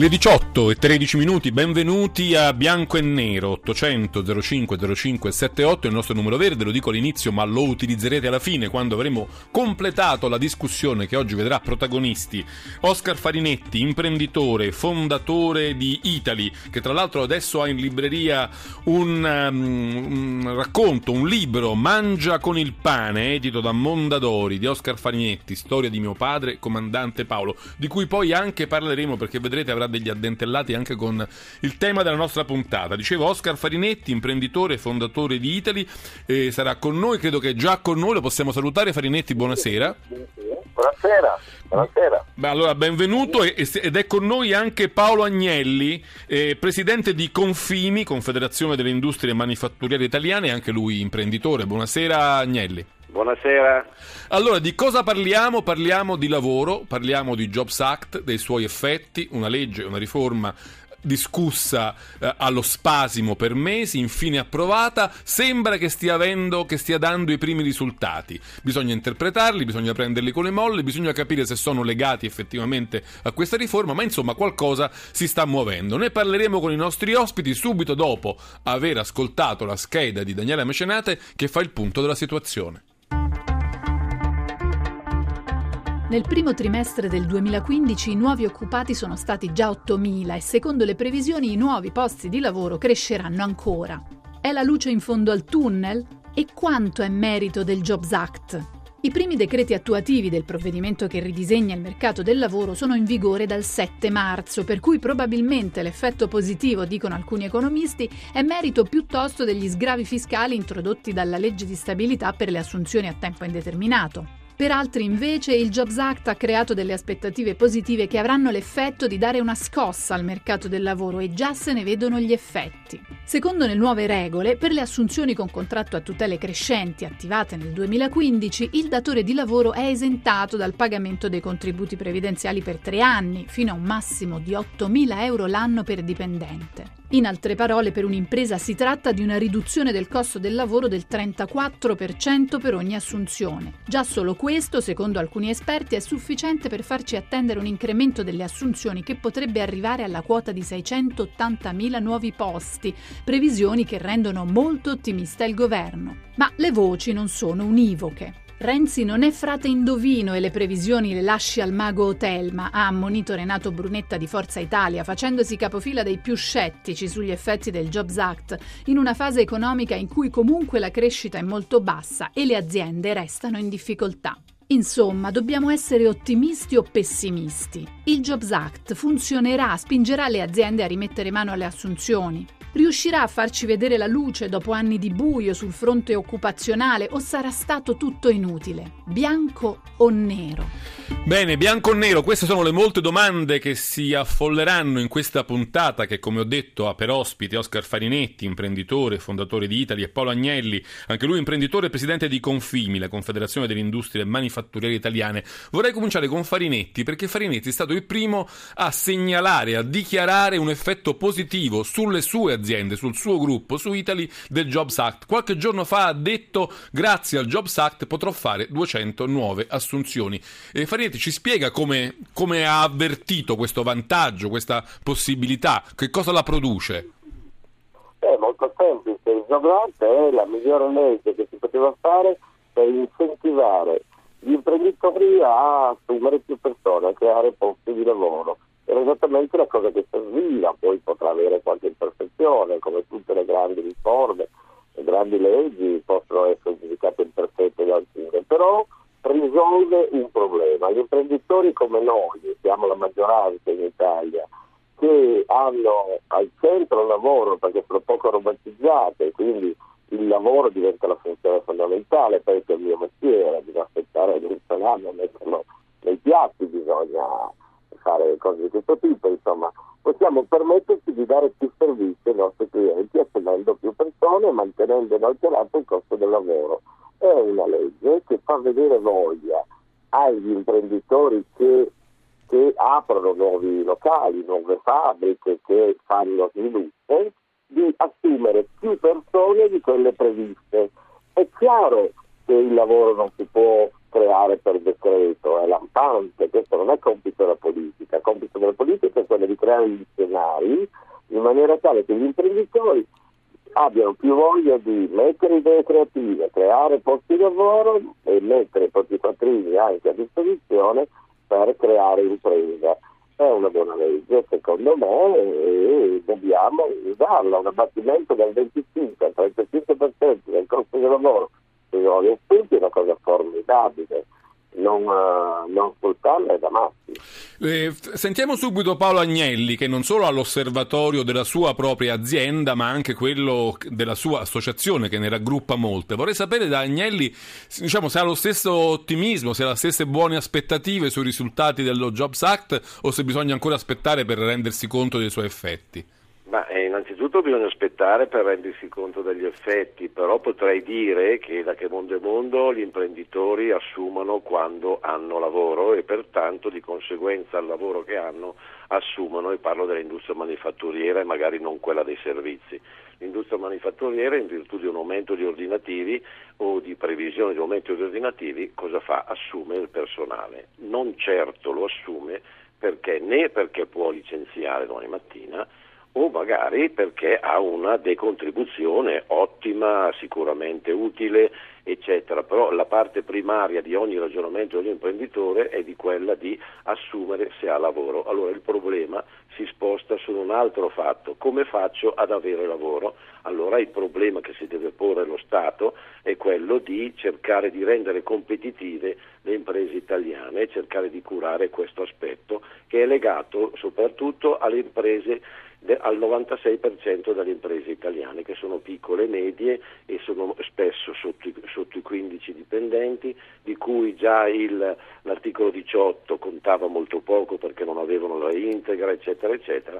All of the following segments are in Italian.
Le 18 e 13 minuti, benvenuti a Bianco e Nero 800 05 05 78, il nostro numero verde, lo dico all'inizio ma lo utilizzerete alla fine quando avremo completato la discussione che oggi vedrà protagonisti Oscar Farinetti, imprenditore, fondatore di Italy, che tra l'altro adesso ha in libreria un, um, un racconto, un libro, Mangia con il pane, edito da Mondadori di Oscar Farinetti, storia di mio padre, comandante Paolo, di cui poi anche parleremo perché vedrete avrà degli addentellati anche con il tema della nostra puntata. Dicevo Oscar Farinetti, imprenditore e fondatore di Italy, eh, sarà con noi, credo che già con noi, lo possiamo salutare. Farinetti, buonasera. Buonasera. Buonasera. Beh, allora, benvenuto ed è con noi anche Paolo Agnelli, eh, presidente di Confimi, Confederazione delle Industrie Manifatturiere Italiane, anche lui imprenditore. Buonasera Agnelli. Buonasera. Allora, di cosa parliamo? Parliamo di lavoro, parliamo di Jobs Act, dei suoi effetti, una legge, una riforma discussa eh, allo spasimo per mesi, infine approvata, sembra che stia, avendo, che stia dando i primi risultati. Bisogna interpretarli, bisogna prenderli con le molle, bisogna capire se sono legati effettivamente a questa riforma, ma insomma qualcosa si sta muovendo. Ne parleremo con i nostri ospiti subito dopo aver ascoltato la scheda di Daniela Mecenate che fa il punto della situazione. Nel primo trimestre del 2015 i nuovi occupati sono stati già 8.000 e secondo le previsioni i nuovi posti di lavoro cresceranno ancora. È la luce in fondo al tunnel? E quanto è merito del Jobs Act? I primi decreti attuativi del provvedimento che ridisegna il mercato del lavoro sono in vigore dal 7 marzo, per cui probabilmente l'effetto positivo, dicono alcuni economisti, è merito piuttosto degli sgravi fiscali introdotti dalla legge di stabilità per le assunzioni a tempo indeterminato. Per altri invece il Jobs Act ha creato delle aspettative positive che avranno l'effetto di dare una scossa al mercato del lavoro e già se ne vedono gli effetti. Secondo le nuove regole, per le assunzioni con contratto a tutele crescenti attivate nel 2015, il datore di lavoro è esentato dal pagamento dei contributi previdenziali per tre anni, fino a un massimo di 8.000 euro l'anno per dipendente. In altre parole, per un'impresa si tratta di una riduzione del costo del lavoro del 34% per ogni assunzione. Già solo questo, secondo alcuni esperti, è sufficiente per farci attendere un incremento delle assunzioni che potrebbe arrivare alla quota di 680.000 nuovi posti, previsioni che rendono molto ottimista il governo. Ma le voci non sono univoche. Renzi non è frate indovino e le previsioni le lasci al mago Otelma, ha ammonito Renato Brunetta di Forza Italia, facendosi capofila dei più scettici sugli effetti del Jobs Act, in una fase economica in cui comunque la crescita è molto bassa e le aziende restano in difficoltà. Insomma, dobbiamo essere ottimisti o pessimisti. Il Jobs Act funzionerà, spingerà le aziende a rimettere mano alle assunzioni, Riuscirà a farci vedere la luce dopo anni di buio sul fronte occupazionale o sarà stato tutto inutile? Bianco o nero? Bene, bianco o nero, queste sono le molte domande che si affolleranno in questa puntata che come ho detto ha per ospite Oscar Farinetti, imprenditore, fondatore di Italy e Paolo Agnelli, anche lui imprenditore e presidente di Confimi, la Confederazione delle Industrie Manifatturiere Italiane. Vorrei cominciare con Farinetti perché Farinetti è stato il primo a segnalare, a dichiarare un effetto positivo sulle sue aziende, sul suo gruppo, su Italy del Jobs Act. Qualche giorno fa ha detto grazie al Jobs Act potrò fare 200 nuove assunzioni. E Farinetti ci spiega come, come ha avvertito questo vantaggio, questa possibilità, che cosa la produce? È molto semplice, il Jobs Act è la migliore legge che si poteva fare per incentivare gli imprenditori a assumere più persone, a creare posti di lavoro era esattamente la cosa che serviva, poi potrà avere qualche imperfezione, come tutte le grandi riforme, le grandi leggi possono essere giudicate imperfette da alcune, però risolve un problema. Gli imprenditori come noi, siamo la maggioranza in Italia, che hanno al centro il lavoro perché sono poco aromatizzate, quindi il lavoro diventa la funzione fondamentale, penso al mio mestiere, bisogna aspettare l'inizio l'anno, metterlo nei piatti, bisogna fare cose di questo tipo, insomma, possiamo permetterci di dare più servizi ai nostri clienti assumendo più persone e mantenendo inalterato il costo del lavoro. È una legge che fa vedere voglia agli imprenditori che, che aprono nuovi locali, nuove fabbriche, che fanno sviluppo, di assumere più persone di quelle previste. È chiaro che il lavoro non si può creare per decreto, è lampante, questo non è compito della politica, il compito della politica è quello di creare gli scenari in maniera tale che gli imprenditori abbiano più voglia di mettere idee creative, creare posti di lavoro e mettere i propri quattrini anche a disposizione per creare impresa. È una buona legge secondo me e dobbiamo usarla, un abbattimento dal 25 al 35% del costo del lavoro sui nuovi assunti è una cosa formidabile non, uh, non sfruttarla da matti. Eh, sentiamo subito Paolo Agnelli che non solo ha l'osservatorio della sua propria azienda ma anche quello della sua associazione che ne raggruppa molte. Vorrei sapere da Agnelli diciamo, se ha lo stesso ottimismo, se ha le stesse buone aspettative sui risultati dello Jobs Act o se bisogna ancora aspettare per rendersi conto dei suoi effetti. Ma eh, innanzitutto bisogna aspettare per rendersi conto degli effetti, però potrei dire che da che mondo è mondo gli imprenditori assumono quando hanno lavoro e pertanto di conseguenza al lavoro che hanno assumono e parlo dell'industria manifatturiera e magari non quella dei servizi. L'industria manifatturiera in virtù di un aumento di ordinativi o di previsione di aumento di ordinativi cosa fa? Assume il personale. Non certo lo assume perché né perché può licenziare domani mattina o magari perché ha una decontribuzione ottima, sicuramente utile, eccetera. Però la parte primaria di ogni ragionamento dell'imprenditore è di quella di assumere se ha lavoro. Allora il problema si sposta su un altro fatto, come faccio ad avere lavoro? Allora il problema che si deve porre lo Stato è quello di cercare di rendere competitive le imprese italiane cercare di curare questo aspetto che è legato soprattutto alle imprese al 96% delle imprese italiane che sono piccole e medie e sono spesso sotto i, sotto i 15 dipendenti, di cui già il, l'articolo 18 contava molto poco perché non avevano la integra, eccetera, eccetera.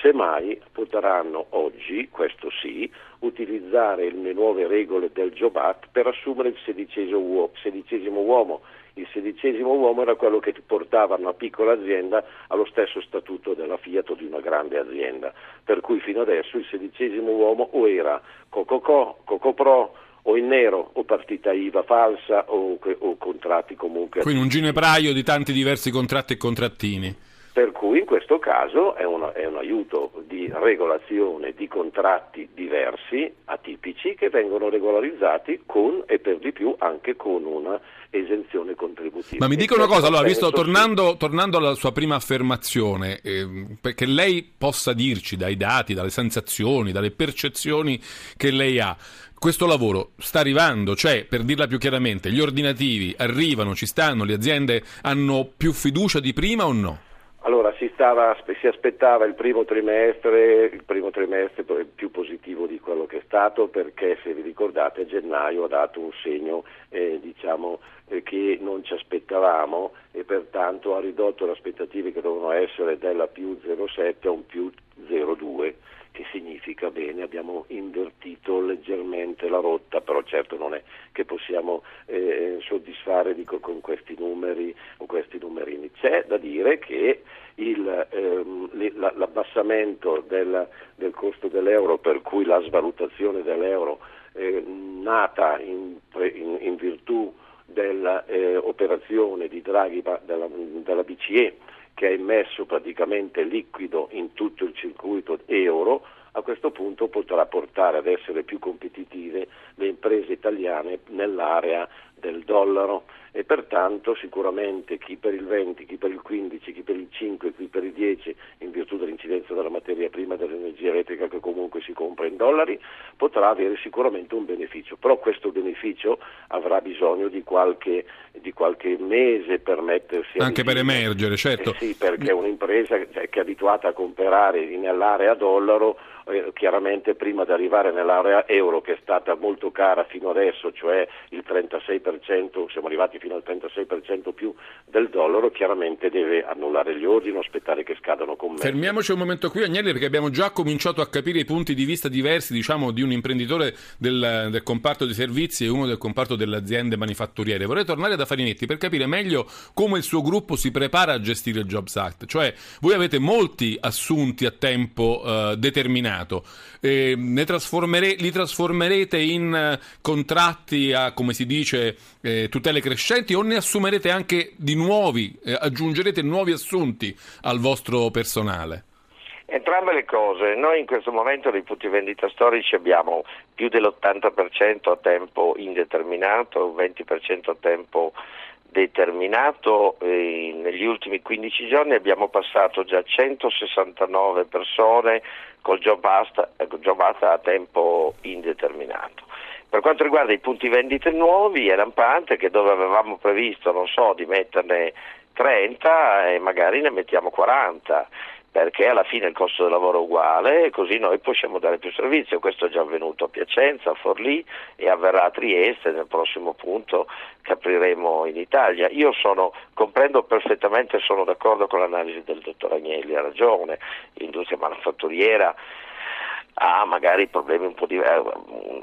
Semmai potranno oggi, questo sì, utilizzare le nuove regole del Job Act per assumere il sedicesimo uomo il sedicesimo uomo era quello che portava una piccola azienda allo stesso statuto della Fiat o di una grande azienda, per cui fino adesso il sedicesimo uomo o era Cococò, Cocopro o in nero o partita IVA falsa o, o contratti comunque. Quindi un ginepraio di tanti diversi contratti e contrattini. Per cui in questo caso è, una, è, un aiuto di regolazione di contratti diversi, atipici, che vengono regolarizzati con e per di più anche con una esenzione contributiva. Ma mi dica una cosa, allora, visto, tornando, tornando, alla sua prima affermazione, eh, perché lei possa dirci dai dati, dalle sensazioni, dalle percezioni che lei ha, questo lavoro sta arrivando, cioè, per dirla più chiaramente, gli ordinativi arrivano, ci stanno, le aziende hanno più fiducia di prima o no? Allora si, stava, si, aspettava il primo trimestre, il primo trimestre più positivo di quello che è stato perché se vi ricordate a gennaio ha dato un segno eh, diciamo, eh, che non ci aspettavamo e pertanto ha ridotto le aspettative che dovevano essere della più 0,7 a un più 0,2 che significa bene, abbiamo invertito leggermente la rotta, però certo non è che possiamo eh, soddisfare dico, con questi numeri o questi numerini. C'è da dire che il, ehm, l'abbassamento del, del, costo dell'euro, per cui la svalutazione dell'euro eh, nata in, in, in virtù dell'operazione eh, di Draghi della, della BCE che ha immesso praticamente liquido in tutto il circuito euro, a questo punto potrà portare ad essere più competitive le imprese italiane nell'area del dollaro. E pertanto sicuramente chi per il 20, chi per il 15, chi per il 5, chi per il 10 in virtù dell'incidenza della materia prima dell'energia elettrica che comunque si compra in dollari potrà avere sicuramente un beneficio, però questo beneficio avrà bisogno di qualche di qualche mese per mettersi a Anche per emergere, certo. Eh sì, perché un'impresa che è abituata a comprare nell'area dollaro chiaramente prima di arrivare nell'area euro che è stata molto cara fino adesso, cioè il 36%, siamo arrivati fino al 36% più del dollaro, chiaramente deve annullare gli ordini o aspettare che scadano con me. Fermiamoci un momento qui Agnelli perché abbiamo già cominciato a capire i punti di vista diversi diciamo, di un imprenditore del, del comparto dei servizi e uno del comparto delle aziende manifatturiere. Vorrei tornare da Farinetti per capire meglio come il suo gruppo si prepara a gestire il Jobs Act, cioè voi avete molti assunti a tempo eh, determinato eh, trasformere, li trasformerete in eh, contratti a, come si dice, eh, tutele crescenti o ne assumerete anche di nuovi, eh, aggiungerete nuovi assunti al vostro personale? Entrambe le cose, noi in questo momento dei punti vendita storici abbiamo più dell'80% a tempo indeterminato, 20% a tempo determinato, eh, negli ultimi 15 giorni abbiamo passato già 169 persone col job ecco, job asta a tempo indeterminato. Per quanto riguarda i punti vendite nuovi è lampante che dove avevamo previsto, non so, di metterne 30 e magari ne mettiamo 40 perché alla fine il costo del lavoro è uguale e così noi possiamo dare più servizio. Questo è già avvenuto a Piacenza, a Forlì e avverrà a Trieste nel prossimo punto che apriremo in Italia. Io sono, comprendo perfettamente, sono d'accordo con l'analisi del dottor Agnelli, ha ragione, l'industria manifatturiera ha magari problemi un po' diversi,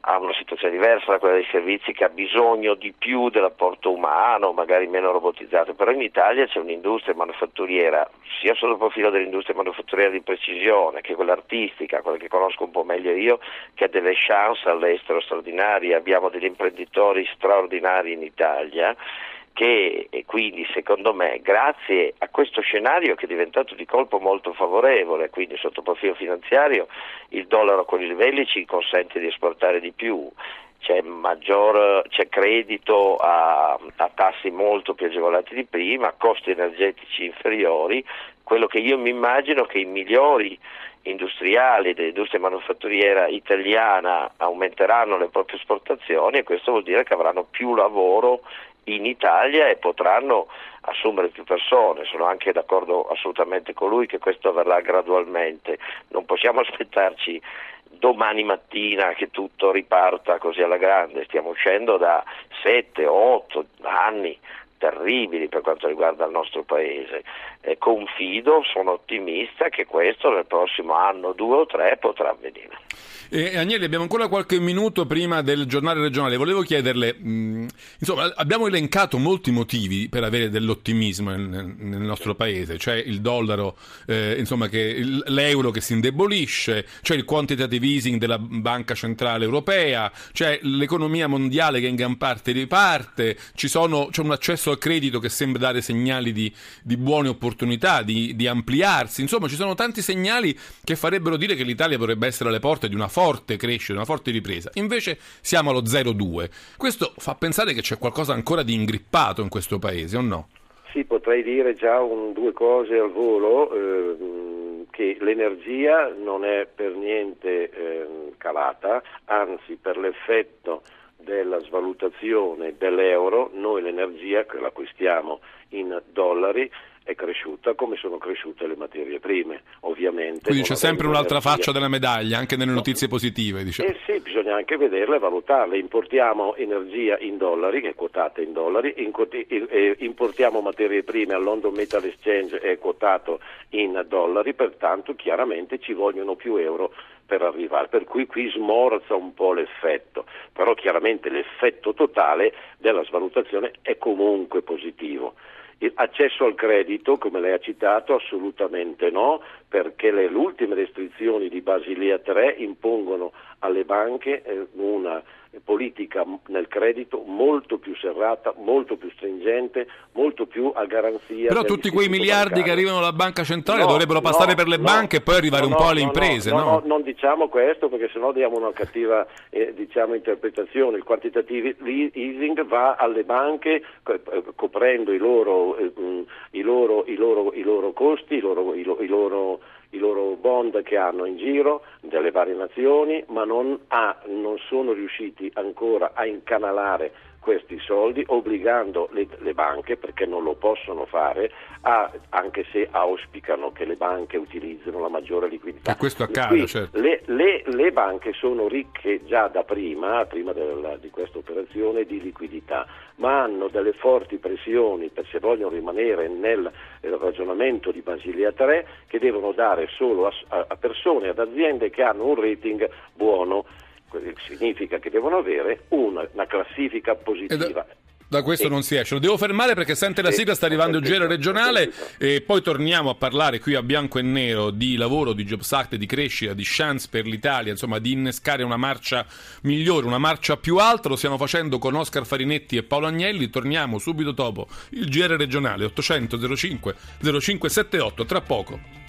ha una situazione diversa da quella dei servizi che ha bisogno di più dell'apporto umano, magari meno robotizzato, però in Italia c'è un'industria manifatturiera, sia sotto il profilo dell'industria manifatturiera di precisione che quella artistica, quella che conosco un po' meglio io, che ha delle chance all'estero straordinarie, abbiamo degli imprenditori straordinari in Italia che quindi secondo me grazie a questo scenario che è diventato di colpo molto favorevole, quindi sotto profilo finanziario il dollaro a quei livelli ci consente di esportare di più, c'è, maggior, c'è credito a, a, tassi molto più agevolati di prima, costi energetici inferiori, quello che io mi immagino che i migliori industriali dell'industria manufatturiera italiana aumenteranno le proprie esportazioni e questo vuol dire che avranno più lavoro in Italia e potranno assumere più persone. Sono anche d'accordo assolutamente con lui che questo avverrà gradualmente. Non possiamo aspettarci domani mattina che tutto riparta così alla grande. Stiamo uscendo da 7, 8 anni terribili per quanto riguarda il nostro paese. Eh, confido, sono ottimista che questo nel prossimo anno, due o tre, potrà avvenire. Eh, Agnelli, abbiamo ancora qualche minuto prima del giornale regionale. Volevo chiederle, mh, mm, insomma, abbiamo elencato molti motivi per avere dell'ottimismo nel, nel nostro paese, cioè il dollaro, eh, insomma, che, l'euro che si indebolisce, c'è il quantitative easing della Banca Centrale Europea, c'è l'economia mondiale che in gran parte riparte, sono, c'è un accesso al credito che sembra dare segnali di, di buone opportunità, di, di ampliarsi, insomma, ci sono tanti segnali che farebbero dire che l'Italia potrebbe essere alle porte di una forte crescita, una forte ripresa. Invece siamo allo 0,2. Questo fa pensare che c'è qualcosa ancora di ingrippato in questo paese, o no? Sì, potrei dire già un, due cose al volo, eh, che l'energia non è per niente eh, calata, anzi per l'effetto della svalutazione dell'euro, noi l'energia che l'acquistiamo in dollari è cresciuta come sono cresciute le materie prime, ovviamente. Quindi c'è sempre un'altra energia. faccia della medaglia, anche nelle notizie positive. Diciamo. Eh sì, bisogna anche vederle e valutarle. Importiamo energia in dollari, che è quotata in dollari, importiamo materie prime al London Metal Exchange, è quotato in dollari, pertanto chiaramente ci vogliono più euro per arrivare, per cui qui smorza un po' l'effetto, però chiaramente l'effetto totale della svalutazione è comunque positivo. Accesso al credito, come lei ha citato, assolutamente no, perché le, ultime restrizioni di Basilea 3 impongono alle banche eh, una politica nel credito molto più serrata, molto più stringente, molto più a garanzia. Però tutti quei miliardi bancario. che arrivano dalla banca centrale no, dovrebbero passare no, per le no, banche e poi arrivare un po' alle imprese, no? non diciamo questo perché sennò diamo una cattiva eh, diciamo, interpretazione. Il quantitative easing va alle banche eh, coprendo i loro, eh, i loro, i loro, i loro costi, i loro, i loro bond che hanno in giro delle varie nazioni, ma non, ha, non sono riusciti ancora a incanalare questi soldi obbligando le, le banche, perché non lo possono fare, a, anche se auspicano che le banche utilizzino la maggiore liquidità. Che questo E accada, qui certo. le, le- le banche sono ricche già da prima, prima della- di questa operazione, di liquidità, ma hanno delle forti pressioni per se vogliono rimanere nel eh, ragionamento di Basilea 3 che devono dare solo a- a persone, ad aziende che hanno un rating buono. Que- Significa che devono avere una, una classifica positiva. Da questo non si esce. Lo devo fermare perché sente la sigla, sta arrivando il giro regionale e poi torniamo a parlare qui a bianco e nero di lavoro, di Jobs Act, di crescita, di chance per l'Italia, insomma di innescare una marcia migliore, una marcia più alta. Lo stiamo facendo con Oscar Farinetti e Paolo Agnelli. Torniamo subito dopo il GR regionale 800 05 0578 tra poco.